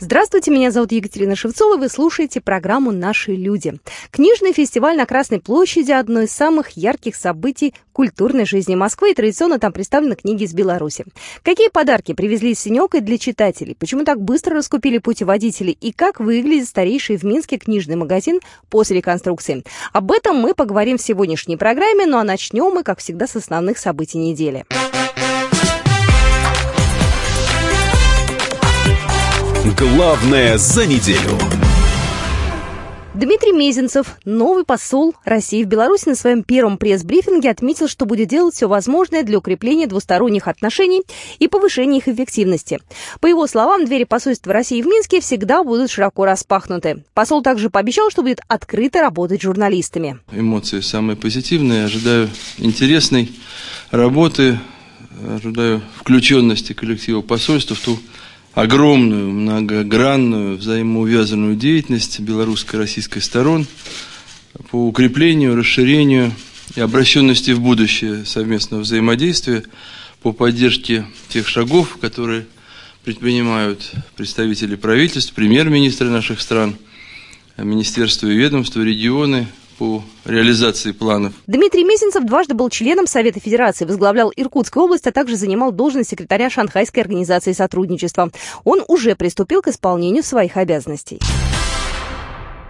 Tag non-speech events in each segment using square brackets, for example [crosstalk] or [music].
Здравствуйте, меня зовут Екатерина Шевцова, вы слушаете программу «Наши люди». Книжный фестиваль на Красной площади – одно из самых ярких событий культурной жизни Москвы, и традиционно там представлены книги из Беларуси. Какие подарки привезли с Синекой для читателей? Почему так быстро раскупили путеводители? И как выглядит старейший в Минске книжный магазин после реконструкции? Об этом мы поговорим в сегодняшней программе, ну а начнем мы, как всегда, с основных событий недели. Главное за неделю. Дмитрий Мезенцев, новый посол России в Беларуси, на своем первом пресс-брифинге отметил, что будет делать все возможное для укрепления двусторонних отношений и повышения их эффективности. По его словам, двери посольства России в Минске всегда будут широко распахнуты. Посол также пообещал, что будет открыто работать с журналистами. Эмоции самые позитивные. Ожидаю интересной работы, ожидаю включенности коллектива посольства в ту огромную, многогранную, взаимоувязанную деятельность белорусской и российской сторон по укреплению, расширению и обращенности в будущее совместного взаимодействия по поддержке тех шагов, которые предпринимают представители правительств, премьер-министры наших стран, министерства и ведомства, регионы, по реализации планов. Дмитрий Месенцев дважды был членом Совета Федерации, возглавлял Иркутскую область, а также занимал должность секретаря Шанхайской организации сотрудничества. Он уже приступил к исполнению своих обязанностей.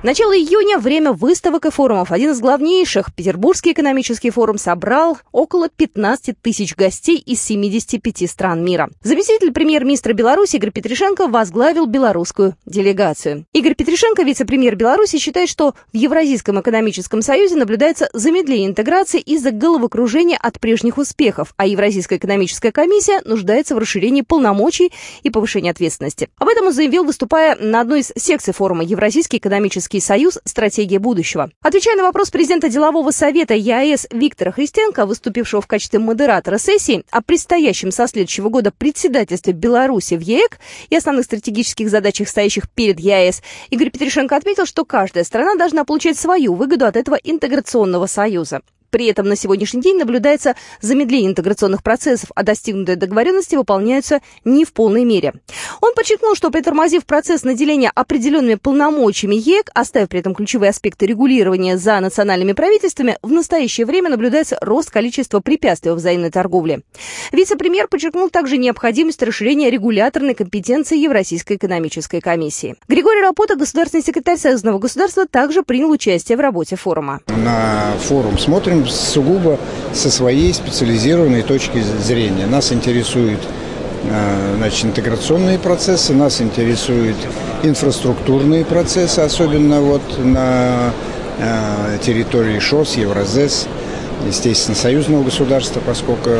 Начало июня – время выставок и форумов. Один из главнейших, Петербургский экономический форум, собрал около 15 тысяч гостей из 75 стран мира. Заместитель премьер-министра Беларуси Игорь Петришенко возглавил белорусскую делегацию. Игорь Петришенко, вице-премьер Беларуси, считает, что в Евразийском экономическом союзе наблюдается замедление интеграции из-за головокружения от прежних успехов, а Евразийская экономическая комиссия нуждается в расширении полномочий и повышении ответственности. Об этом он заявил, выступая на одной из секций форума Евразийский экономический Европейский Союз «Стратегия будущего». Отвечая на вопрос президента делового совета ЕАЭС Виктора Христенко, выступившего в качестве модератора сессии, о предстоящем со следующего года председательстве Беларуси в ЕЭК и основных стратегических задачах, стоящих перед ЕАЭС, Игорь Петришенко отметил, что каждая страна должна получать свою выгоду от этого интеграционного союза. При этом на сегодняшний день наблюдается замедление интеграционных процессов, а достигнутые договоренности выполняются не в полной мере. Он подчеркнул, что притормозив процесс наделения определенными полномочиями ЕК, оставив при этом ключевые аспекты регулирования за национальными правительствами, в настоящее время наблюдается рост количества препятствий в взаимной торговле. Вице-премьер подчеркнул также необходимость расширения регуляторной компетенции Евразийской экономической комиссии. Григорий Рапота, государственный секретарь Союзного государства, также принял участие в работе форума. На форум смотрим смотрим сугубо со своей специализированной точки зрения. Нас интересуют э, значит, интеграционные процессы, нас интересуют инфраструктурные процессы, особенно вот на э, территории ШОС, Евразес, естественно, союзного государства, поскольку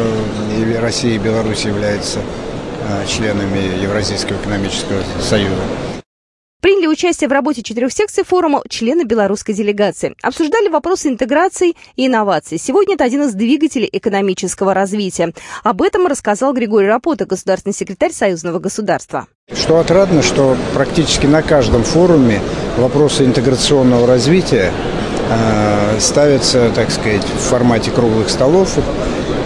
Россия и Беларусь являются э, членами Евразийского экономического союза. Приняли участие в работе четырех секций форума члены белорусской делегации. Обсуждали вопросы интеграции и инноваций. Сегодня это один из двигателей экономического развития. Об этом рассказал Григорий Рапота, государственный секретарь Союзного государства. Что отрадно, что практически на каждом форуме вопросы интеграционного развития э, ставятся, так сказать, в формате круглых столов.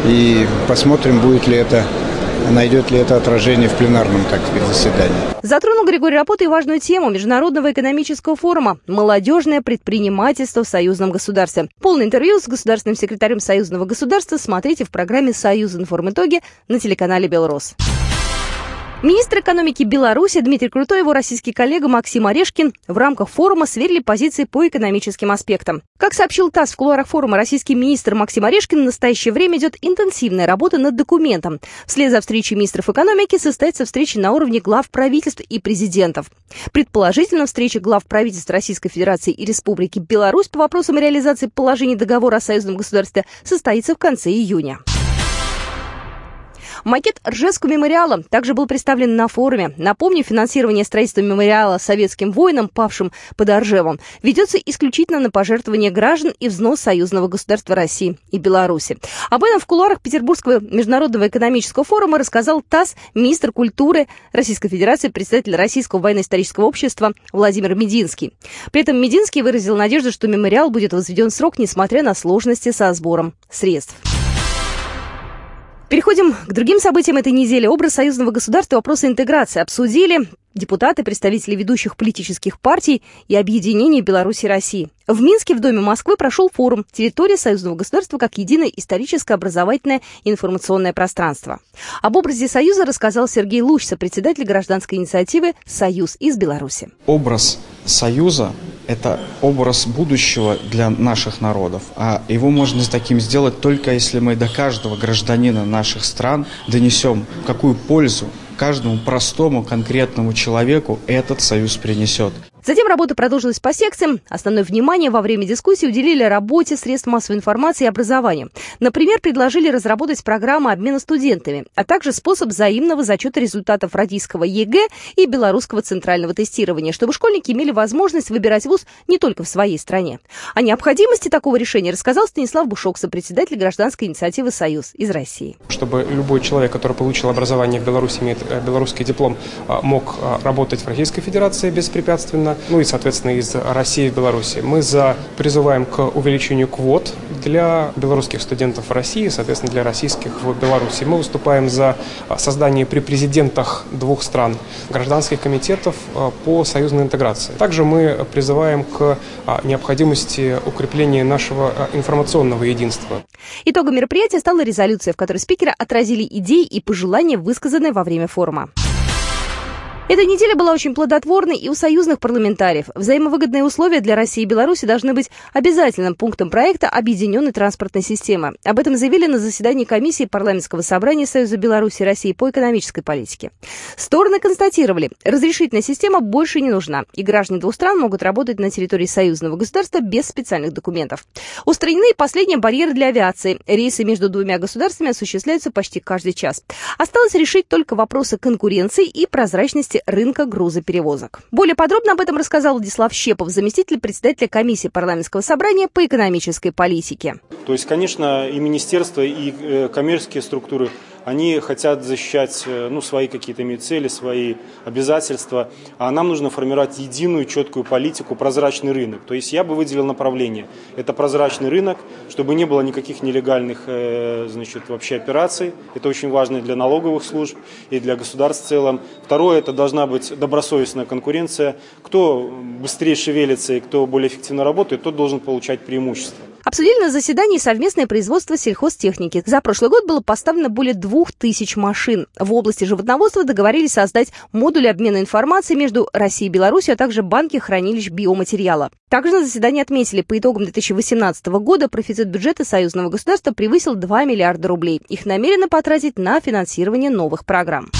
И посмотрим, будет ли это найдет ли это отражение в пленарном, так сказать, заседании. Затронул Григорий Рапота и важную тему Международного экономического форума «Молодежное предпринимательство в союзном государстве». Полное интервью с государственным секретарем союзного государства смотрите в программе «Союз информ-итоги» на телеканале «Белрос». Министр экономики Беларуси Дмитрий Крутой и его российский коллега Максим Орешкин в рамках форума сверили позиции по экономическим аспектам. Как сообщил ТАСС в кулуарах форума, российский министр Максим Орешкин в настоящее время идет интенсивная работа над документом. Вслед за встречей министров экономики состоится встреча на уровне глав правительств и президентов. Предположительно, встреча глав правительств Российской Федерации и Республики Беларусь по вопросам реализации положений договора о союзном государстве состоится в конце июня. Макет Ржевского мемориала также был представлен на форуме. Напомню, финансирование строительства мемориала советским воинам, павшим под Оржевом, ведется исключительно на пожертвование граждан и взнос союзного государства России и Беларуси. Об этом в кулуарах Петербургского международного экономического форума рассказал ТАСС министр культуры Российской Федерации, председатель Российского военно-исторического общества Владимир Мединский. При этом Мединский выразил надежду, что мемориал будет возведен в срок, несмотря на сложности со сбором средств. Переходим к другим событиям этой недели. Образ союзного государства, вопросы интеграции обсудили депутаты, представители ведущих политических партий и объединений Беларуси и России. В Минске в Доме Москвы прошел форум «Территория союзного государства как единое историческое, образовательное и информационное пространство». Об образе Союза рассказал Сергей Луч, председатель гражданской инициативы «Союз» из Беларуси. Образ Союза – это образ будущего для наших народов, а его можно таким сделать только если мы до каждого гражданина наших стран донесем, какую пользу каждому простому конкретному человеку этот союз принесет. Затем работа продолжилась по секциям. Основное внимание во время дискуссии уделили работе средств массовой информации и образованию. Например, предложили разработать программу обмена студентами, а также способ взаимного зачета результатов российского ЕГЭ и белорусского центрального тестирования, чтобы школьники имели возможность выбирать вуз не только в своей стране. О необходимости такого решения рассказал Станислав Бушокса, председатель гражданской инициативы «Союз» из России. Чтобы любой человек, который получил образование в Беларуси, имеет э, белорусский диплом, а, мог а, работать в Российской Федерации беспрепятственно, ну и, соответственно, из России и Беларуси. Мы за призываем к увеличению квот для белорусских студентов в России, соответственно, для российских в Беларуси. Мы выступаем за создание при президентах двух стран гражданских комитетов а, по союзной интеграции. Также мы призываем к а, необходимости укрепления нашего а, информационного единства. Итогом мероприятия стала резолюция, в которой спикеры отразили идеи и пожелания, высказанные во время форума. Эта неделя была очень плодотворной и у союзных парламентариев. Взаимовыгодные условия для России и Беларуси должны быть обязательным пунктом проекта объединенной транспортной системы. Об этом заявили на заседании комиссии парламентского собрания Союза Беларуси и России по экономической политике. Стороны констатировали, разрешительная система больше не нужна, и граждане двух стран могут работать на территории союзного государства без специальных документов. Устранены последние барьеры для авиации. Рейсы между двумя государствами осуществляются почти каждый час. Осталось решить только вопросы конкуренции и прозрачности деятельности рынка грузоперевозок. Более подробно об этом рассказал Владислав Щепов, заместитель председателя комиссии парламентского собрания по экономической политике. То есть, конечно, и министерство, и э, коммерческие структуры они хотят защищать э, ну, свои какие-то имеют цели, свои обязательства, а нам нужно формировать единую четкую политику, прозрачный рынок. То есть я бы выделил направление. Это прозрачный рынок, чтобы не было никаких нелегальных э, значит, вообще операций. Это очень важно для налоговых служб и для государств в целом. Второе, это должна быть добросовестная конкуренция. Кто быстрее шевелится и кто более эффективно работает, тот должен получать преимущество. Обсудили на заседании совместное производство сельхозтехники. За прошлый год было поставлено более двух тысяч машин. В области животноводства договорились создать модуль обмена информацией между Россией и Беларусью, а также банки хранилищ биоматериала. Также на заседании отметили, по итогам 2018 года профицит бюджета союзного государства превысил 2 миллиарда рублей. Их намерено потратить на финансирование новых программ.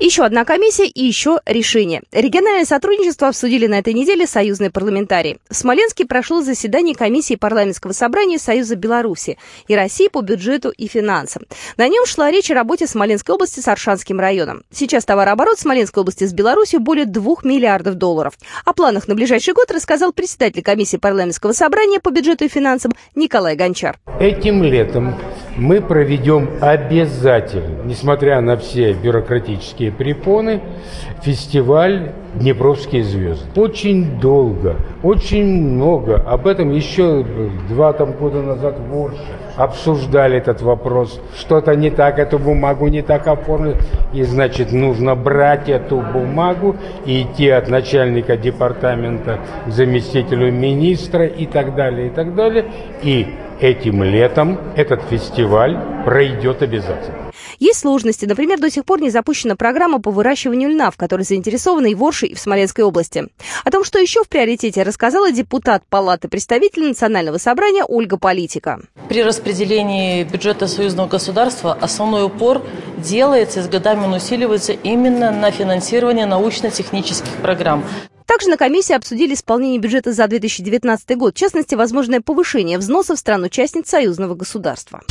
Еще одна комиссия и еще решение. Региональное сотрудничество обсудили на этой неделе союзные парламентарии. В Смоленске прошло заседание комиссии парламентского собрания Союза Беларуси и России по бюджету и финансам. На нем шла речь о работе Смоленской области с Аршанским районом. Сейчас товарооборот Смоленской области с Беларусью более 2 миллиардов долларов. О планах на ближайший год рассказал председатель комиссии парламентского собрания по бюджету и финансам Николай Гончар. Этим летом мы проведем обязательно, несмотря на все бюрократические препоны, фестиваль «Днепровские звезды». Очень долго, очень много. Об этом еще два там года назад в Орше обсуждали этот вопрос. Что-то не так, эту бумагу не так оформили. И, значит, нужно брать эту бумагу и идти от начальника департамента к заместителю министра и так далее, и так далее. И этим летом этот фестиваль пройдет обязательно. Есть сложности. Например, до сих пор не запущена программа по выращиванию льна, в которой заинтересованы и в Орше, и в Смоленской области. О том, что еще в приоритете, рассказала депутат Палаты представителей Национального собрания Ольга Политика. При распределении бюджета союзного государства основной упор делается и с годами он усиливается именно на финансирование научно-технических программ. Также на комиссии обсудили исполнение бюджета за 2019 год, в частности, возможное повышение взносов стран-участниц союзного государства.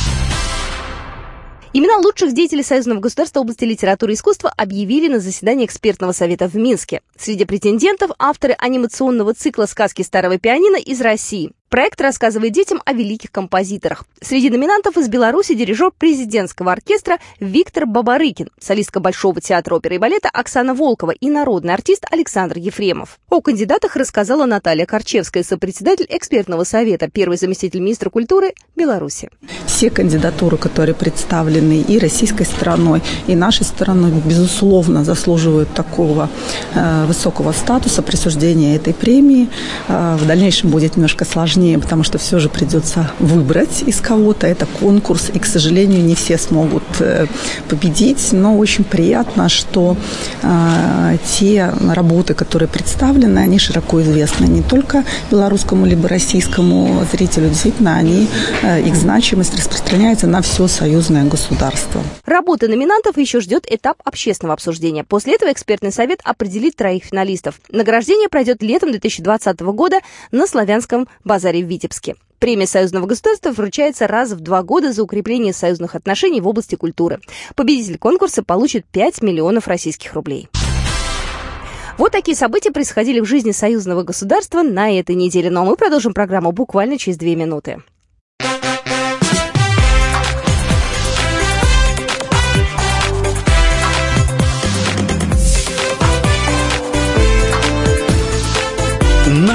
Имена лучших деятелей Союзного государства области литературы и искусства объявили на заседании экспертного совета в Минске. Среди претендентов – авторы анимационного цикла «Сказки старого пианино» из России. Проект рассказывает детям о великих композиторах. Среди номинантов из Беларуси дирижер президентского оркестра Виктор Бабарыкин, солистка Большого театра оперы и балета Оксана Волкова и народный артист Александр Ефремов. О кандидатах рассказала Наталья Корчевская, сопредседатель экспертного совета, первый заместитель министра культуры Беларуси. Все кандидатуры, которые представлены и российской стороной, и нашей стороной, безусловно, заслуживают такого э, высокого статуса присуждения этой премии. Э, в дальнейшем будет немножко сложнее, потому что все же придется выбрать из кого-то. Это конкурс, и, к сожалению, не все смогут э, победить, но очень приятно, что те работы, которые представлены, они широко известны не только белорусскому либо российскому зрителю, действительно, они, их значимость распространяется на все союзное государство. Работы номинантов еще ждет этап общественного обсуждения. После этого экспертный совет определит троих финалистов. Награждение пройдет летом 2020 года на Славянском базаре в Витебске. Премия союзного государства вручается раз в два года за укрепление союзных отношений в области культуры. Победитель конкурса получит 5 миллионов российских рублей. Вот такие события происходили в жизни союзного государства на этой неделе. Ну а мы продолжим программу буквально через две минуты.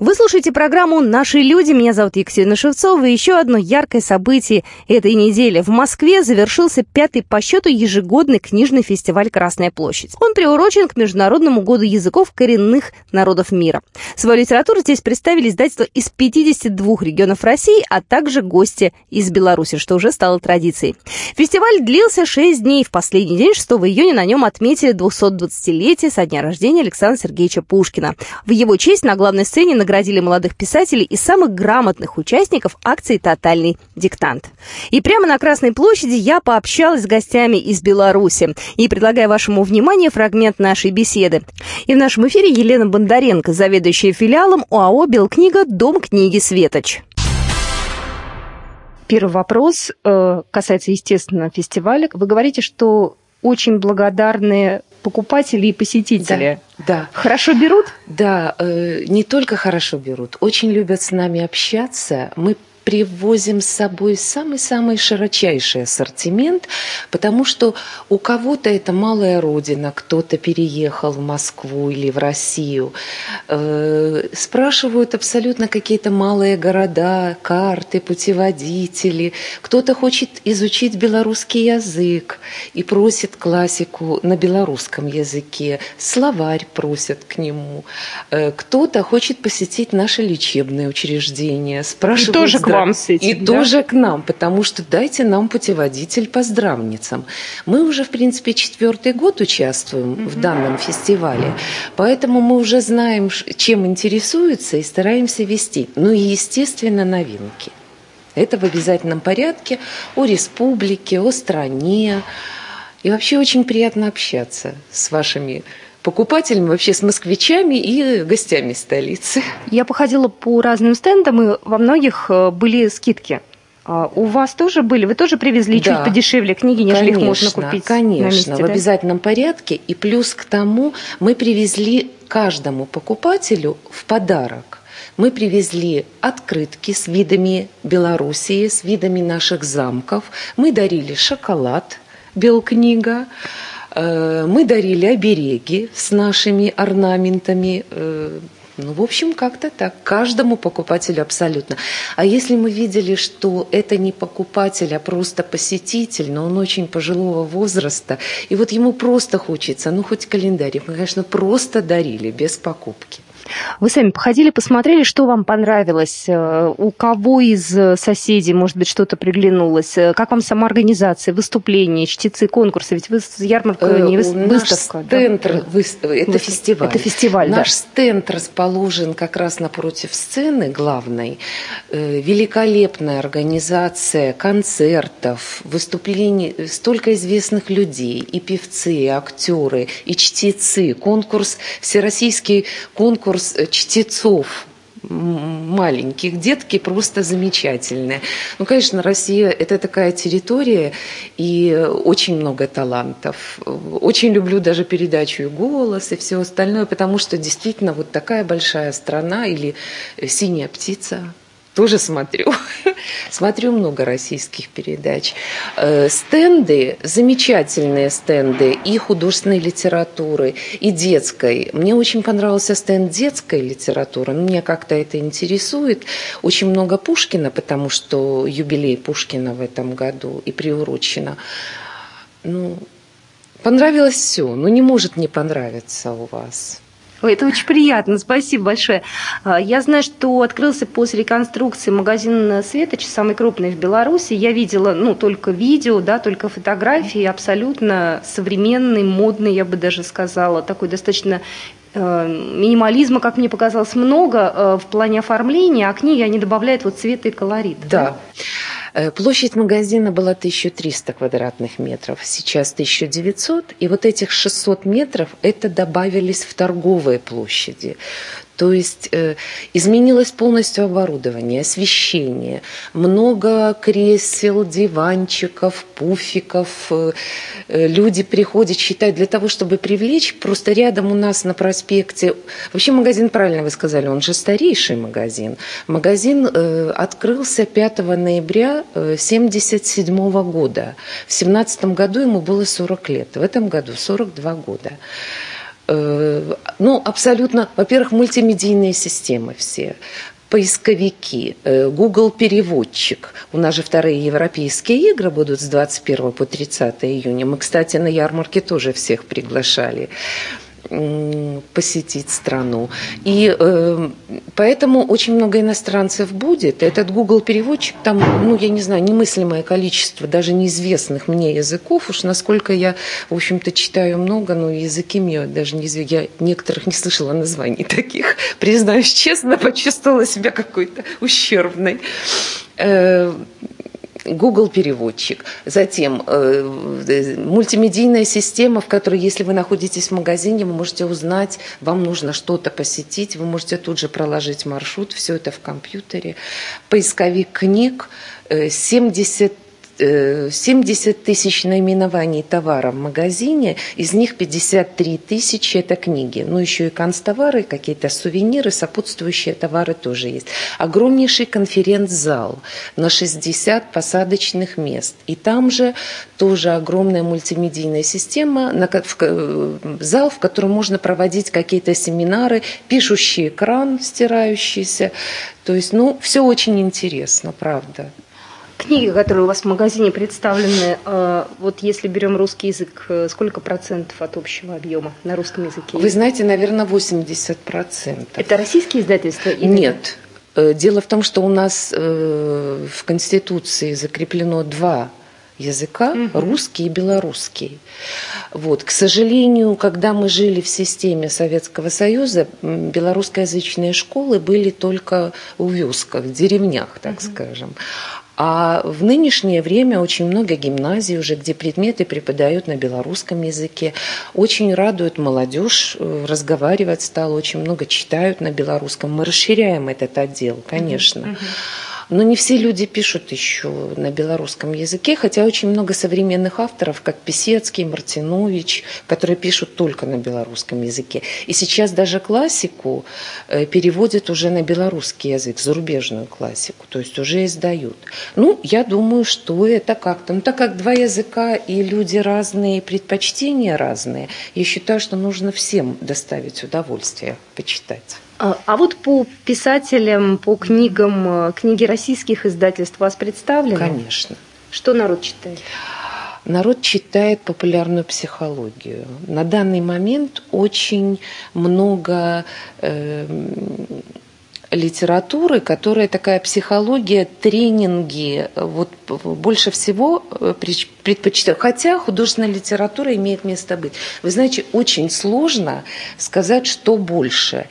Вы слушаете программу «Наши люди». Меня зовут Екатерина Шевцова. И еще одно яркое событие этой недели. В Москве завершился пятый по счету ежегодный книжный фестиваль «Красная площадь». Он приурочен к Международному году языков коренных народов мира. Свою литературу здесь представили издательства из 52 регионов России, а также гости из Беларуси, что уже стало традицией. Фестиваль длился 6 дней. В последний день, 6 июня, на нем отметили 220-летие со дня рождения Александра Сергеевича Пушкина. В его честь на главной сцене наградили молодых писателей и самых грамотных участников акции «Тотальный диктант». И прямо на Красной площади я пообщалась с гостями из Беларуси и предлагаю вашему вниманию фрагмент нашей беседы. И в нашем эфире Елена Бондаренко, заведующая филиалом ОАО «Белкнига. Дом книги Светоч». Первый вопрос э, касается, естественно, фестиваля. Вы говорите, что очень благодарны покупатели и посетители. Да, да. Хорошо берут? Да, э, не только хорошо берут, очень любят с нами общаться. Мы привозим с собой самый-самый широчайший ассортимент, потому что у кого-то это малая родина, кто-то переехал в Москву или в Россию. Э, спрашивают абсолютно какие-то малые города, карты, путеводители. Кто-то хочет изучить белорусский язык и просит классику на белорусском языке. Словарь просят к нему. Э, кто-то хочет посетить наши лечебные учреждения. Спрашивают, тоже вам с этим, И да? тоже к нам, потому что дайте нам путеводитель по здравницам. Мы уже, в принципе, четвертый год участвуем угу. в данном фестивале, поэтому мы уже знаем, чем интересуются и стараемся вести. Ну и, естественно, новинки. Это в обязательном порядке о республике, о стране. И вообще очень приятно общаться с вашими покупателями, вообще с москвичами и гостями столицы. Я походила по разным стендам, и во многих э, были скидки. А у вас тоже были? Вы тоже привезли да. чуть подешевле книги, нежели конечно, их можно купить? Конечно, на месте, в да? обязательном порядке. И плюс к тому мы привезли каждому покупателю в подарок. Мы привезли открытки с видами Белоруссии, с видами наших замков. Мы дарили шоколад, Белкнига. Э, мы дарили обереги с нашими орнаментами. Э, ну, в общем, как-то так. Каждому покупателю абсолютно. А если мы видели, что это не покупатель, а просто посетитель, но он очень пожилого возраста, и вот ему просто хочется, ну, хоть календарь, мы, конечно, просто дарили, без покупки. Вы сами походили, посмотрели, что вам понравилось, э, у кого из э, соседей, может быть, что-то приглянулось, э, как вам сама организация, выступления, чтецы, конкурсы, ведь вы ярмарка не вы... выставка. Наш стенд, да? выстав... это Вы... фестиваль. Это фестиваль, Наш да. стенд расположен как раз напротив сцены главной. Великолепная организация концертов, выступлений, столько известных людей, и певцы, и актеры, и чтецы, конкурс, всероссийский конкурс конкурс э, чтецов маленьких, детки просто замечательные. Ну, конечно, Россия – это такая территория, и очень много талантов. Очень люблю даже передачу и голос, и все остальное, потому что действительно вот такая большая страна или «Синяя птица» тоже смотрю. [laughs] смотрю много российских передач. Э, стенды, замечательные стенды и художественной литературы, и детской. Мне очень понравился стенд детской литературы, меня как-то это интересует. Очень много Пушкина, потому что юбилей Пушкина в этом году и приурочено. Ну, понравилось все, но не может не понравиться у вас. Ой, это очень приятно, спасибо большое. А, я знаю, что открылся после реконструкции магазин «Светоч», самый крупный в Беларуси. Я видела, ну, только видео, да, только фотографии, абсолютно современный, модный, я бы даже сказала, такой достаточно э, минимализма, как мне показалось, много э, в плане оформления, а книги они добавляют вот цвет и колорит. Да. да? Э, площадь магазина была 1300 квадратных метров, сейчас 1900, и вот этих 600 метров это добавились в торговые площади. То есть э, изменилось полностью оборудование, освещение, много кресел, диванчиков, пуфиков. Э, э, люди приходят, считают, для того, чтобы привлечь, просто рядом у нас на проспекте, вообще магазин, правильно вы сказали, он же старейший магазин. Магазин э, открылся 5 ноября 1977 э, года. В 17 году ему было 40 лет, в этом году 42 года. Э, ну, абсолютно, во-первых, мультимедийные системы все, поисковики, э, Google переводчик. У нас же вторые европейские игры будут с 21 по 30 июня. Мы, кстати, на ярмарке тоже всех приглашали посетить страну. И э, поэтому очень много иностранцев будет. Этот Google переводчик, там, ну, я не знаю, немыслимое количество даже неизвестных мне языков. Уж насколько я, в общем-то, читаю много, но языки мне даже не Я некоторых не слышала названий таких. Признаюсь честно, [laughs] почувствовала себя какой-то ущербной. Э, Google переводчик, затем э, мультимедийная система, в которой, если вы находитесь в магазине, вы можете узнать, вам нужно что-то посетить, вы можете тут же проложить маршрут, все это в компьютере, поисковик книг, 70 э, 70 э, тысяч наименований товара в магазине, из них 53 тысячи – это книги. Ну, еще и канцтовары, какие-то сувениры, сопутствующие товары тоже есть. Огромнейший конференц-зал на 60 посадочных мест. И там же тоже огромная мультимедийная система, на, в, э, зал, в котором можно проводить какие-то семинары, пишущий экран, стирающийся. То есть, ну, все очень интересно, правда. Книги, которые у вас в магазине представлены, э, вот если берем русский язык, э, сколько процентов от общего объема на русском языке? Вы знаете, наверное, 80 процентов. Это российские издательства? Или... Нет. Э, дело в том, что у нас в Конституции закреплено два языка, угу. русский и белорусский. Вот. К сожалению, когда мы жили в системе Советского Союза, белорусскоязычные школы были только в вёсках, в деревнях, так угу. скажем. А в нынешнее время очень много гимназий уже, где предметы преподают на белорусском языке. Очень радует молодежь, э, разговаривать стало, очень много читают на белорусском. Мы расширяем этот отдел, конечно. Uh-huh. Но не все люди пишут еще на белорусском языке, хотя очень много современных авторов, как Писецкий, Мартинович, которые пишут только на белорусском языке. И сейчас даже классику э, переводят уже на белорусский язык, зарубежную классику, то есть уже издают. Ну, я думаю, что это как-то. Ну, так как два языка и люди разные, предпочтения разные, я считаю, что нужно всем доставить удовольствие почитать. А, а вот по писателям, по книгам, э, книги российских издательств у вас представлены? Конечно. Что народ читает? Народ читает популярную психологию. На данный момент очень много э, литературы, которая такая психология, тренинги, вот больше всего э, предпочитаю. Хотя художественная литература имеет место быть. Вы знаете, очень сложно сказать, что больше.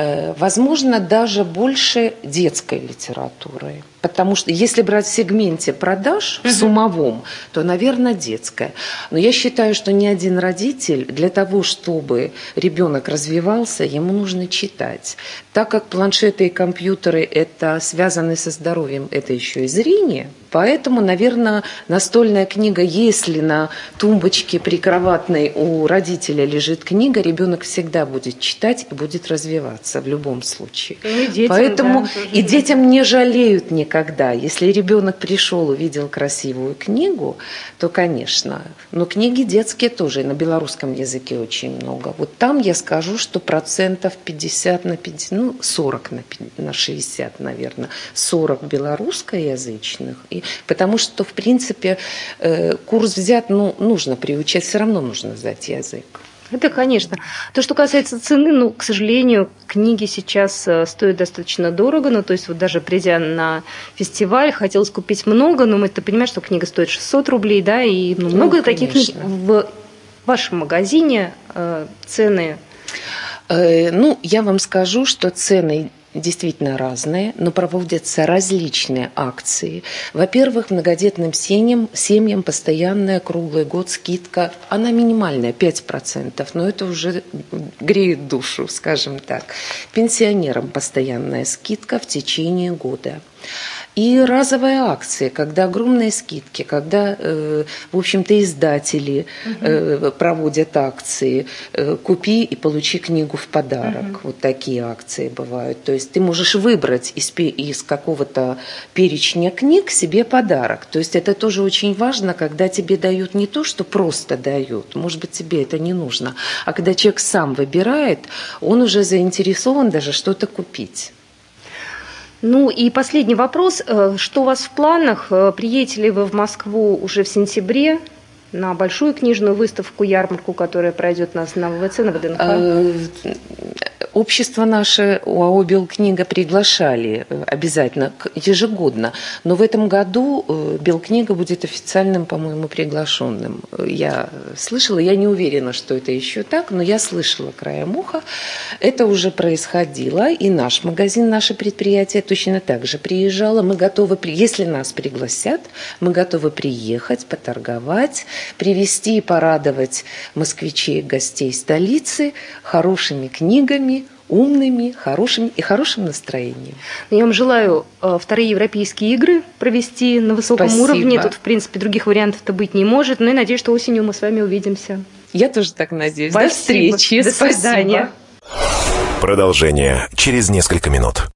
Э, возможно, даже больше детской литературы. Потому что если брать в сегменте продаж, в суммовом, то, наверное, детская. Но я считаю, что ни один родитель для того, чтобы ребенок развивался, ему нужно читать. Так как планшеты и компьютеры это связаны со здоровьем, это еще и зрение. Поэтому, наверное, настольная книга книга, если на тумбочке прикроватной у родителя лежит книга, ребенок всегда будет читать и будет развиваться в любом случае. И детям, Поэтому да, и детям не жалеют никогда. Если ребенок пришел, увидел красивую книгу, то, конечно. Но книги детские тоже, и на белорусском языке очень много. Вот там я скажу, что процентов 50 на 50, ну, 40 на, 50, на 60, наверное. 40 белорусскоязычных. И, потому что, в принципе, э, курс взят, ну, нужно приучать, все равно нужно знать язык. Это, конечно. То, что касается цены, ну, к сожалению, книги сейчас э, стоят достаточно дорого. Ну, то есть вот даже придя на фестиваль, хотелось купить много, но мы ты понимаешь, что книга стоит 600 рублей, да, и ну, много Ну, таких книг в вашем магазине э, цены. Э, Ну, я вам скажу, что цены действительно разные, но проводятся различные акции. Во-первых, многодетным семьям, семьям постоянная круглый год скидка, она минимальная, 5%, но это уже греет душу, скажем так. Пенсионерам постоянная скидка в течение года. И разовые акции, когда огромные скидки, когда, э, в общем-то, издатели э, проводят акции, э, купи и получи книгу в подарок. Вот такие акции бывают. То есть ты можешь выбрать из, из какого-то перечня книг себе подарок. То есть это тоже очень важно, когда тебе дают не то, что просто дают, может быть, тебе это не нужно, а когда человек сам выбирает, он уже заинтересован даже что-то купить. Ну и последний вопрос. Э, Что у вас в планах? Э, Приедете ли вы в Москву уже в сентябре на большую книжную выставку, ярмарку, которая пройдет нас на ВВЦ, на ВДНХ? Общество наше УАО «Белкнига» приглашали обязательно ежегодно, но в этом году э, «Белкнига» будет официальным, по-моему, приглашенным. Я слышала, я не уверена, что это еще так, но я слышала краем уха. Это уже происходило, и наш магазин, наше предприятие точно так же приезжало. Мы готовы, если нас пригласят, мы готовы приехать, поторговать, привести и порадовать москвичей, гостей столицы хорошими книгами, умными, хорошими и хорошим настроением. Я вам желаю э, вторые европейские игры провести на высоком Спасибо. уровне. Тут, в принципе, других вариантов-то быть не может. Ну и надеюсь, что осенью мы с вами увидимся. Я тоже так надеюсь. Спасибо. До встречи. До Спасибо. свидания. Продолжение через несколько минут.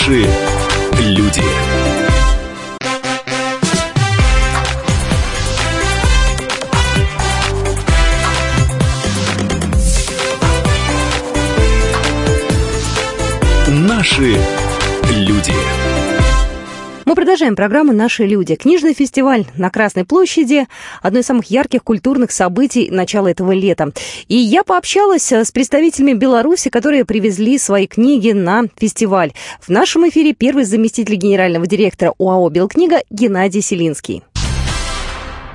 Наши люди. Наши. Мы продолжаем программу «Наши люди». Книжный фестиваль на Красной площади – одно из самых ярких культурных событий начала этого лета. И я пообщалась э, с представителями Беларуси, которые привезли свои книги на фестиваль. В нашем эфире первый заместитель генерального директора УАО «Белкнига» Геннадий Селинский.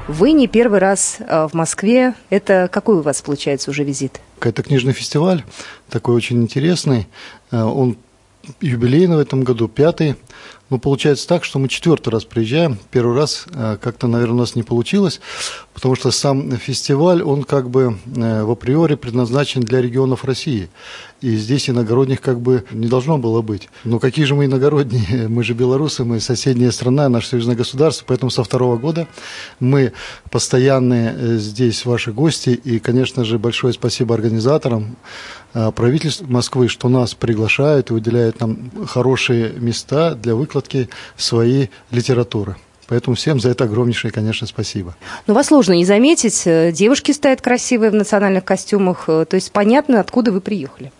Вы не первый раз э, в Москве. Это какой у вас получается уже визит? Это книжный фестиваль, такой очень интересный. Э, Он юбилейный в этом году, пятый. Но получается так, что мы четвертый раз приезжаем. Первый раз э, как-то, наверное, у нас не получилось, потому что сам фестиваль, он как бы э, в априори предназначен для регионов России. И здесь иногородних как бы не должно было быть. Но какие же мы иногородние? [laughs] Мы же белорусы, мы соседняя страна, наше союзное государство. Поэтому со второго года мы постоянные э, здесь ваши гости. И, конечно же, большое спасибо организаторам, правительству Москвы, что нас приглашают и выделяют нам хорошие места для выкладки своей литературы. Поэтому всем за это огромнейшее, конечно, спасибо. Но вас сложно не заметить. Девушки стоят красивые в национальных костюмах. То есть понятно, откуда вы приехали.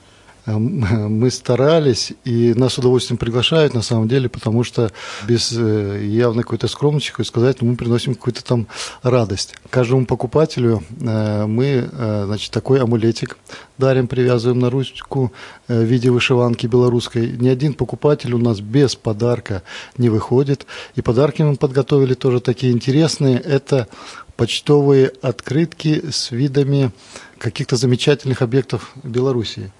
[laughs] Мы старались, и нас с удовольствием приглашают, на самом деле, потому что без э, явной какой-то скромности, хочу сказать, мы приносим какую-то там радость. Каждому покупателю э, мы, э, значит, такой амулетик дарим, привязываем на ручку в виде вышиванки белорусской. Ни один покупатель у нас без подарка не выходит. И подарки мы подготовили тоже такие интересные. Это почтовые открытки с видами каких-то замечательных объектов Белоруссии.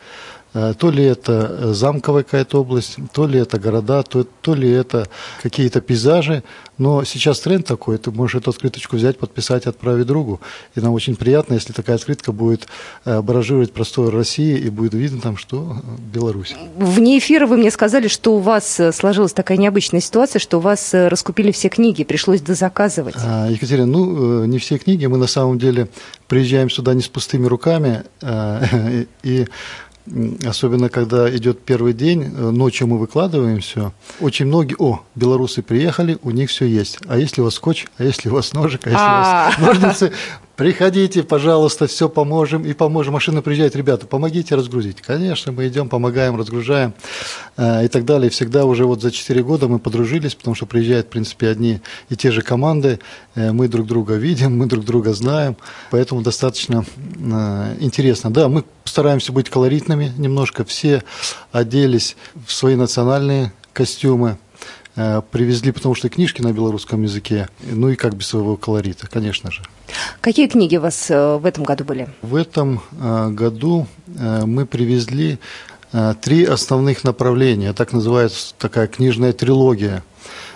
Э, то ли это замковая какая-то область, то ли это города, то, то ли это какие-то пейзажи. Но сейчас тренд такой, ты можешь эту открыточку взять, подписать, отправить другу. И нам очень приятно, если такая открытка будет э, баражировать простор России и будет видно там, что Беларусь. Вне эфира вы мне сказали, что у вас сложилась такая необычная ситуация, что у вас раскупили все книги, пришлось дозаказывать. А, Екатерина, ну, не все книги. Мы на самом деле приезжаем сюда не с пустыми руками. [laughs] И особенно когда идет первый день, э, ночью мы выкладываем все. Очень многие, о, белорусы приехали, у них все есть. А если у вас скотч, а если у вас ножик, а если у вас ножницы, Приходите, пожалуйста, все поможем и поможем. Машина приезжает, ребята, помогите разгрузить. Конечно, мы идем, помогаем, разгружаем э, и так далее. Всегда уже вот за 4 года мы подружились, потому что приезжают, в принципе, одни и те же команды. Э, мы друг друга видим, мы друг друга знаем, поэтому достаточно э, интересно. Да, мы стараемся быть колоритными немножко. Все оделись в свои национальные костюмы, привезли, потому что книжки на белорусском языке, ну и как без своего колорита, конечно же. Какие книги у вас э, в этом году были? В этом э, году мы привезли три основных направления, так называется такая книжная трилогия.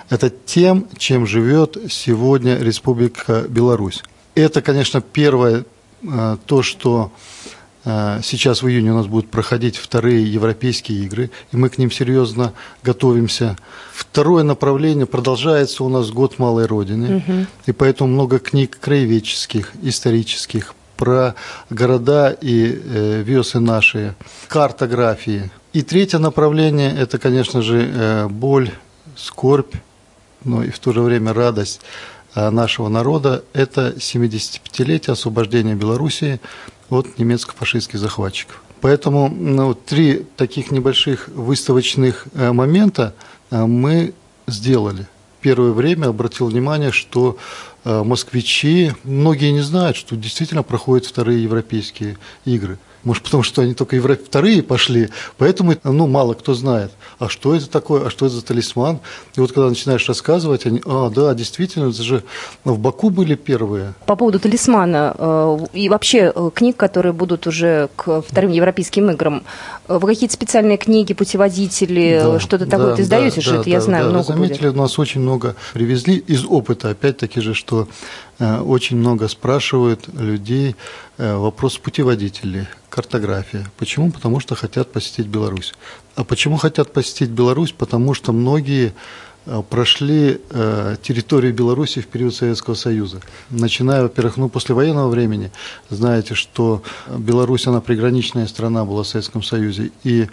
Это тем, чем живет сегодня Республика Беларусь. Это, конечно, первое, то, что Сейчас в июне у нас будут проходить вторые европейские игры, и мы к ним серьезно готовимся. Второе направление продолжается у нас год малой родины, угу. и поэтому много книг краеведческих, исторических про города и э, весы наши, картографии. И третье направление – это, конечно же, э, боль, скорбь, но и в то же время радость э, нашего народа. Это 75-летие освобождения Белоруссии от немецко-фашистских захватчиков. Поэтому ну, три таких небольших выставочных э, момента – Э, мы сделали. Первое время обратил внимание, что э, москвичи, многие не знают, что действительно проходят вторые европейские игры – может, потому что они только евро... вторые пошли, поэтому ну, мало кто знает. А что это такое, а что это за талисман? И вот когда начинаешь рассказывать, они, а, да, действительно, это же в Баку были первые. По поводу талисмана э, и вообще э, книг, которые будут уже к вторым европейским играм, э, вы какие-то специальные книги, путеводители, да, что-то да, такое, ты издаете да, же да, это, я знаю, да, много Вы заметили, будет. у нас очень много привезли из опыта, опять-таки же, что очень много спрашивают людей вопрос путеводителей картография. Почему? Потому что хотят посетить Беларусь. А почему хотят посетить Беларусь? Потому что многие э, прошли э, территорию Беларуси в период Советского Союза. Начиная, во-первых, ну, после военного времени, знаете, что Беларусь, она приграничная страна была в Советском Союзе, и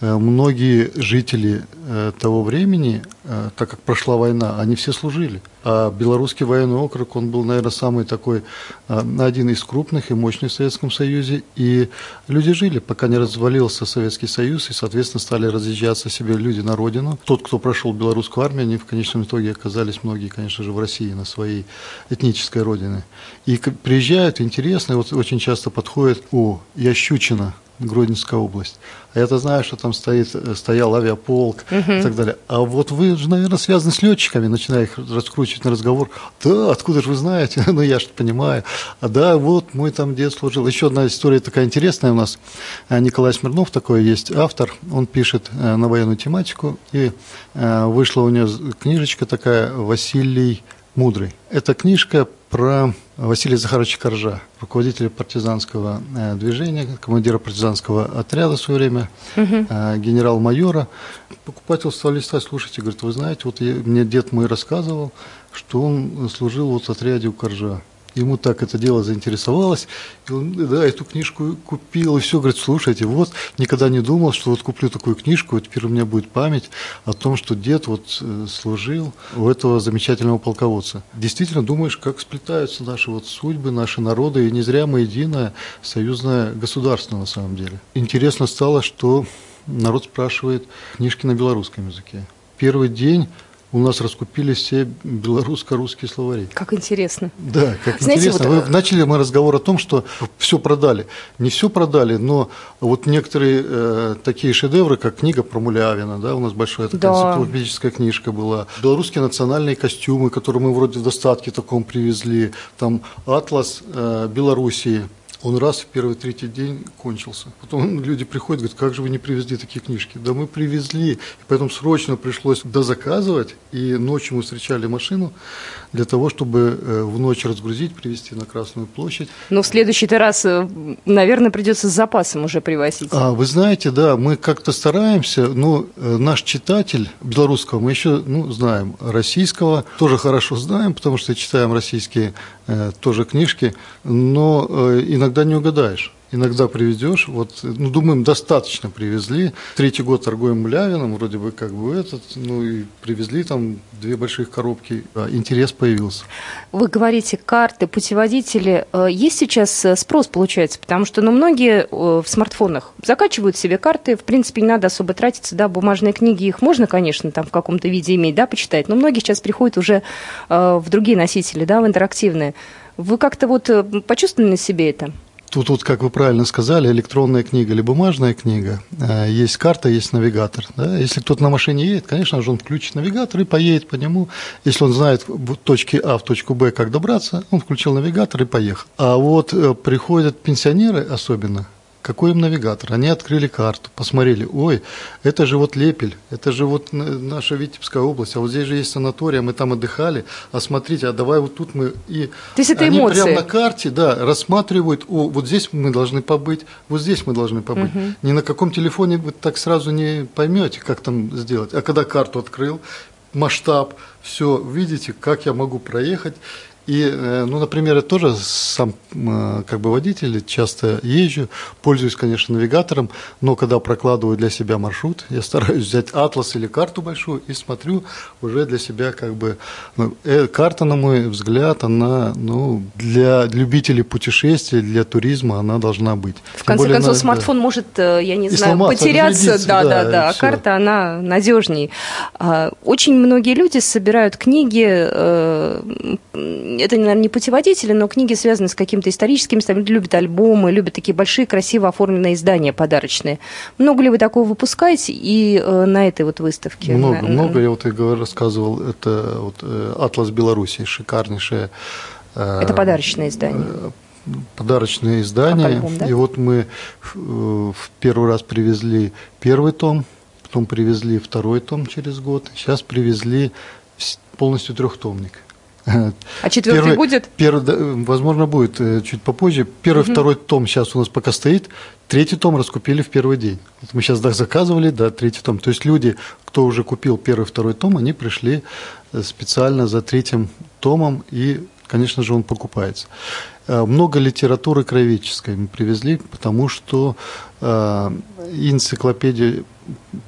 Э, многие жители э, того времени, э, так как прошла война, они все служили. А Белорусский военный округ, он был, наверное, самый такой, один из крупных и мощных в Советском Союзе. И люди жили, пока не развалился Советский Союз, и, соответственно, стали разъезжаться себе люди на родину. Тот, кто прошел белорусскую армию, они в конечном итоге оказались многие, конечно же, в России, на своей этнической родине. И приезжают, интересно, и вот очень часто подходят, о, я Щучина, Гродненская область. А я-то знаю, что там стоит, э, стоял авиаполк угу. и так далее. А вот вы же, наверное, связаны с летчиками, начиная их раскручивать на разговор. Да, откуда же вы знаете? [laughs] ну, я же понимаю. А да, вот мой там дед служил. Еще одна история такая интересная у нас. Э, Николай Смирнов такой есть автор. Он пишет э, на военную тематику. И вышла у него книжечка такая «Василий Мудрый». Эта книжка про Василия Захаровича Коржа, руководителя партизанского э, движения, командира партизанского отряда в свое время, угу. генерал-майора. Покупатель стал листать, слушайте, говорит, вы знаете, вот я, мне дед мой рассказывал, что он служил вот в отряде у Коржа ему так это дело заинтересовалось, и он, да, эту книжку купил, и все, говорит, слушайте, вот, никогда не думал, что вот куплю такую книжку, вот теперь у меня будет память о том, что дед вот э, служил у этого замечательного полководца. Действительно думаешь, как сплетаются наши вот судьбы, наши народы, и не зря мы единое союзное государство на самом деле. Интересно стало, что народ спрашивает книжки на белорусском языке. Первый день у нас раскупились все белорусско-русские словари. Как интересно. Да, как Знаете, интересно. Вот... Вы, начали мы разговор о том, что все продали. Не все продали, но вот некоторые э, такие шедевры, как книга про Мулявина, да, у нас большая такая да. энциклопедическая книжка была. Белорусские национальные костюмы, которые мы вроде в достатке таком привезли. Там атлас э, Белоруссии, он раз в первый третий день кончился. Потом люди приходят, говорят, как же вы не привезли такие книжки? Да мы привезли, и поэтому срочно пришлось дозаказывать, и ночью мы встречали машину для того, чтобы э, в ночь разгрузить, привезти на Красную площадь. Но в следующий раз, э, наверное, придется с запасом уже привозить. А, вы знаете, да, мы как-то стараемся, но э, наш читатель белорусского мы еще ну, знаем, российского тоже хорошо знаем, потому что читаем российские тоже книжки, но иногда не угадаешь. Иногда привезешь, вот, ну, думаем, достаточно привезли. Третий год торгуем млявином, вроде бы как бы этот, ну, и привезли там две больших коробки, а интерес появился. Вы говорите, карты, путеводители. Э, есть сейчас э, спрос, получается, потому что, ну, многие э, в смартфонах закачивают себе карты, в принципе, не надо особо тратиться, да, бумажные книги, их можно, конечно, там в каком-то виде иметь, да, почитать, но многие сейчас приходят уже в другие носители, да, в интерактивные. Вы как-то вот почувствовали на себе это? Тут, вот, как вы правильно сказали, электронная книга или бумажная книга, э, есть карта, есть навигатор. Да? Если кто-то на машине едет, конечно же, он включит навигатор и поедет по нему. Если он знает в точке А в точку Б, как добраться, он включил навигатор и поехал. А вот э, приходят пенсионеры особенно, какой им навигатор? Они открыли карту, посмотрели, ой, это же вот Лепель, это же вот наша Витебская область, а вот здесь же есть санатория, мы там отдыхали, а смотрите, а давай вот тут мы и... То есть это они эмоции. прямо на карте, да, рассматривают, о, вот здесь мы должны побыть, вот здесь мы должны побыть. Угу. Ни на каком телефоне вы так сразу не поймете, как там сделать. А когда карту открыл, масштаб, все, видите, как я могу проехать, и, э, ну, например, я тоже сам э, как бы водитель, часто езжу, пользуюсь, конечно, навигатором, но когда прокладываю для себя маршрут, я стараюсь взять атлас или карту большую и смотрю уже для себя как бы... Ну, э, карта, на мой взгляд, она, ну, для любителей путешествий, для туризма она должна быть. В Тем конце более, концов, она, смартфон да. может, я не и знаю, потеряться, да, да, да, да. А карта, она надежнее. А, очень многие люди собирают книги это, наверное, не путеводители, но книги связаны с каким-то историческим, любят альбомы, любят такие большие, красиво оформленные издания подарочные. Много ли вы такого выпускаете и э, на этой вот выставке? Много, на, много. Я вот и рассказывал, это вот э, «Атлас Беларуси», шикарнейшее. Э, это подарочное издание подарочное издание. Альбом, да? И вот мы в первый раз привезли первый том, потом привезли второй том через год, сейчас привезли полностью трехтомник. А четвертый первый, будет? Первый, возможно, будет э, чуть попозже. Первый, угу. второй том сейчас у нас пока стоит. Третий том раскупили в первый день. Вот мы сейчас да, заказывали, да, третий том. То есть люди, кто уже купил первый, второй том, они пришли э, специально за третьим томом, и, конечно же, он покупается. Э, много литературы кровеческой мы привезли, потому что э, энциклопедия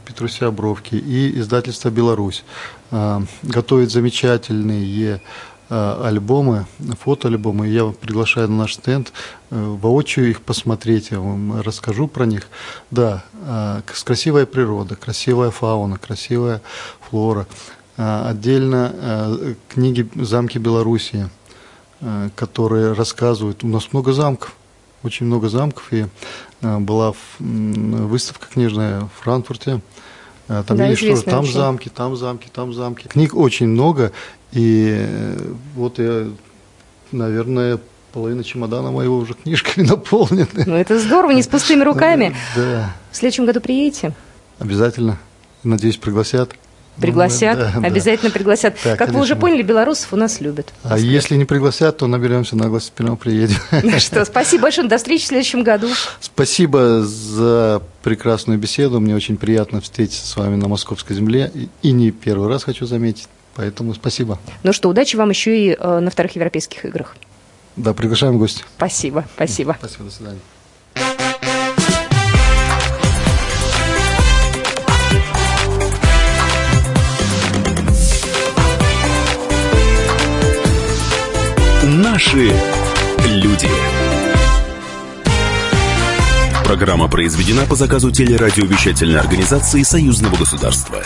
Петруся Бровки и издательство «Беларусь» э, готовят замечательные альбомы, фотоальбомы. Я приглашаю на наш стенд э, воочию их посмотреть, я вам расскажу про них. Да, э, красивая природа, красивая фауна, красивая флора. Отдельно книги «Замки Белоруссии», которые рассказывают. У нас много замков, очень много замков, и была выставка книжная в Франкфурте. Там да, видишь, что там очень. замки, там замки, там замки. Книг очень много, и э, вот я, наверное, половина чемодана моего уже книжками [laughs] наполнены. Ну, это здорово, не с пустыми руками. Да. В следующем году приедете? Обязательно. Надеюсь, пригласят. Пригласят, ну, да, обязательно да. пригласят. Да, как конечно. вы уже поняли, белорусов у нас любят. А если не пригласят, то наберемся на глаз прямо приедем. [laughs] Ну что, спасибо большое, до встречи в следующем году. Спасибо за прекрасную беседу. Мне очень приятно встретиться с вами на московской земле. И не первый раз хочу заметить. Поэтому спасибо. Ну что, удачи вам еще и э, на вторых европейских играх. Да, приглашаем в гости. Спасибо, спасибо. Спасибо, до свидания. Наши люди. Программа произведена по заказу телерадиовещательной организации Союзного государства.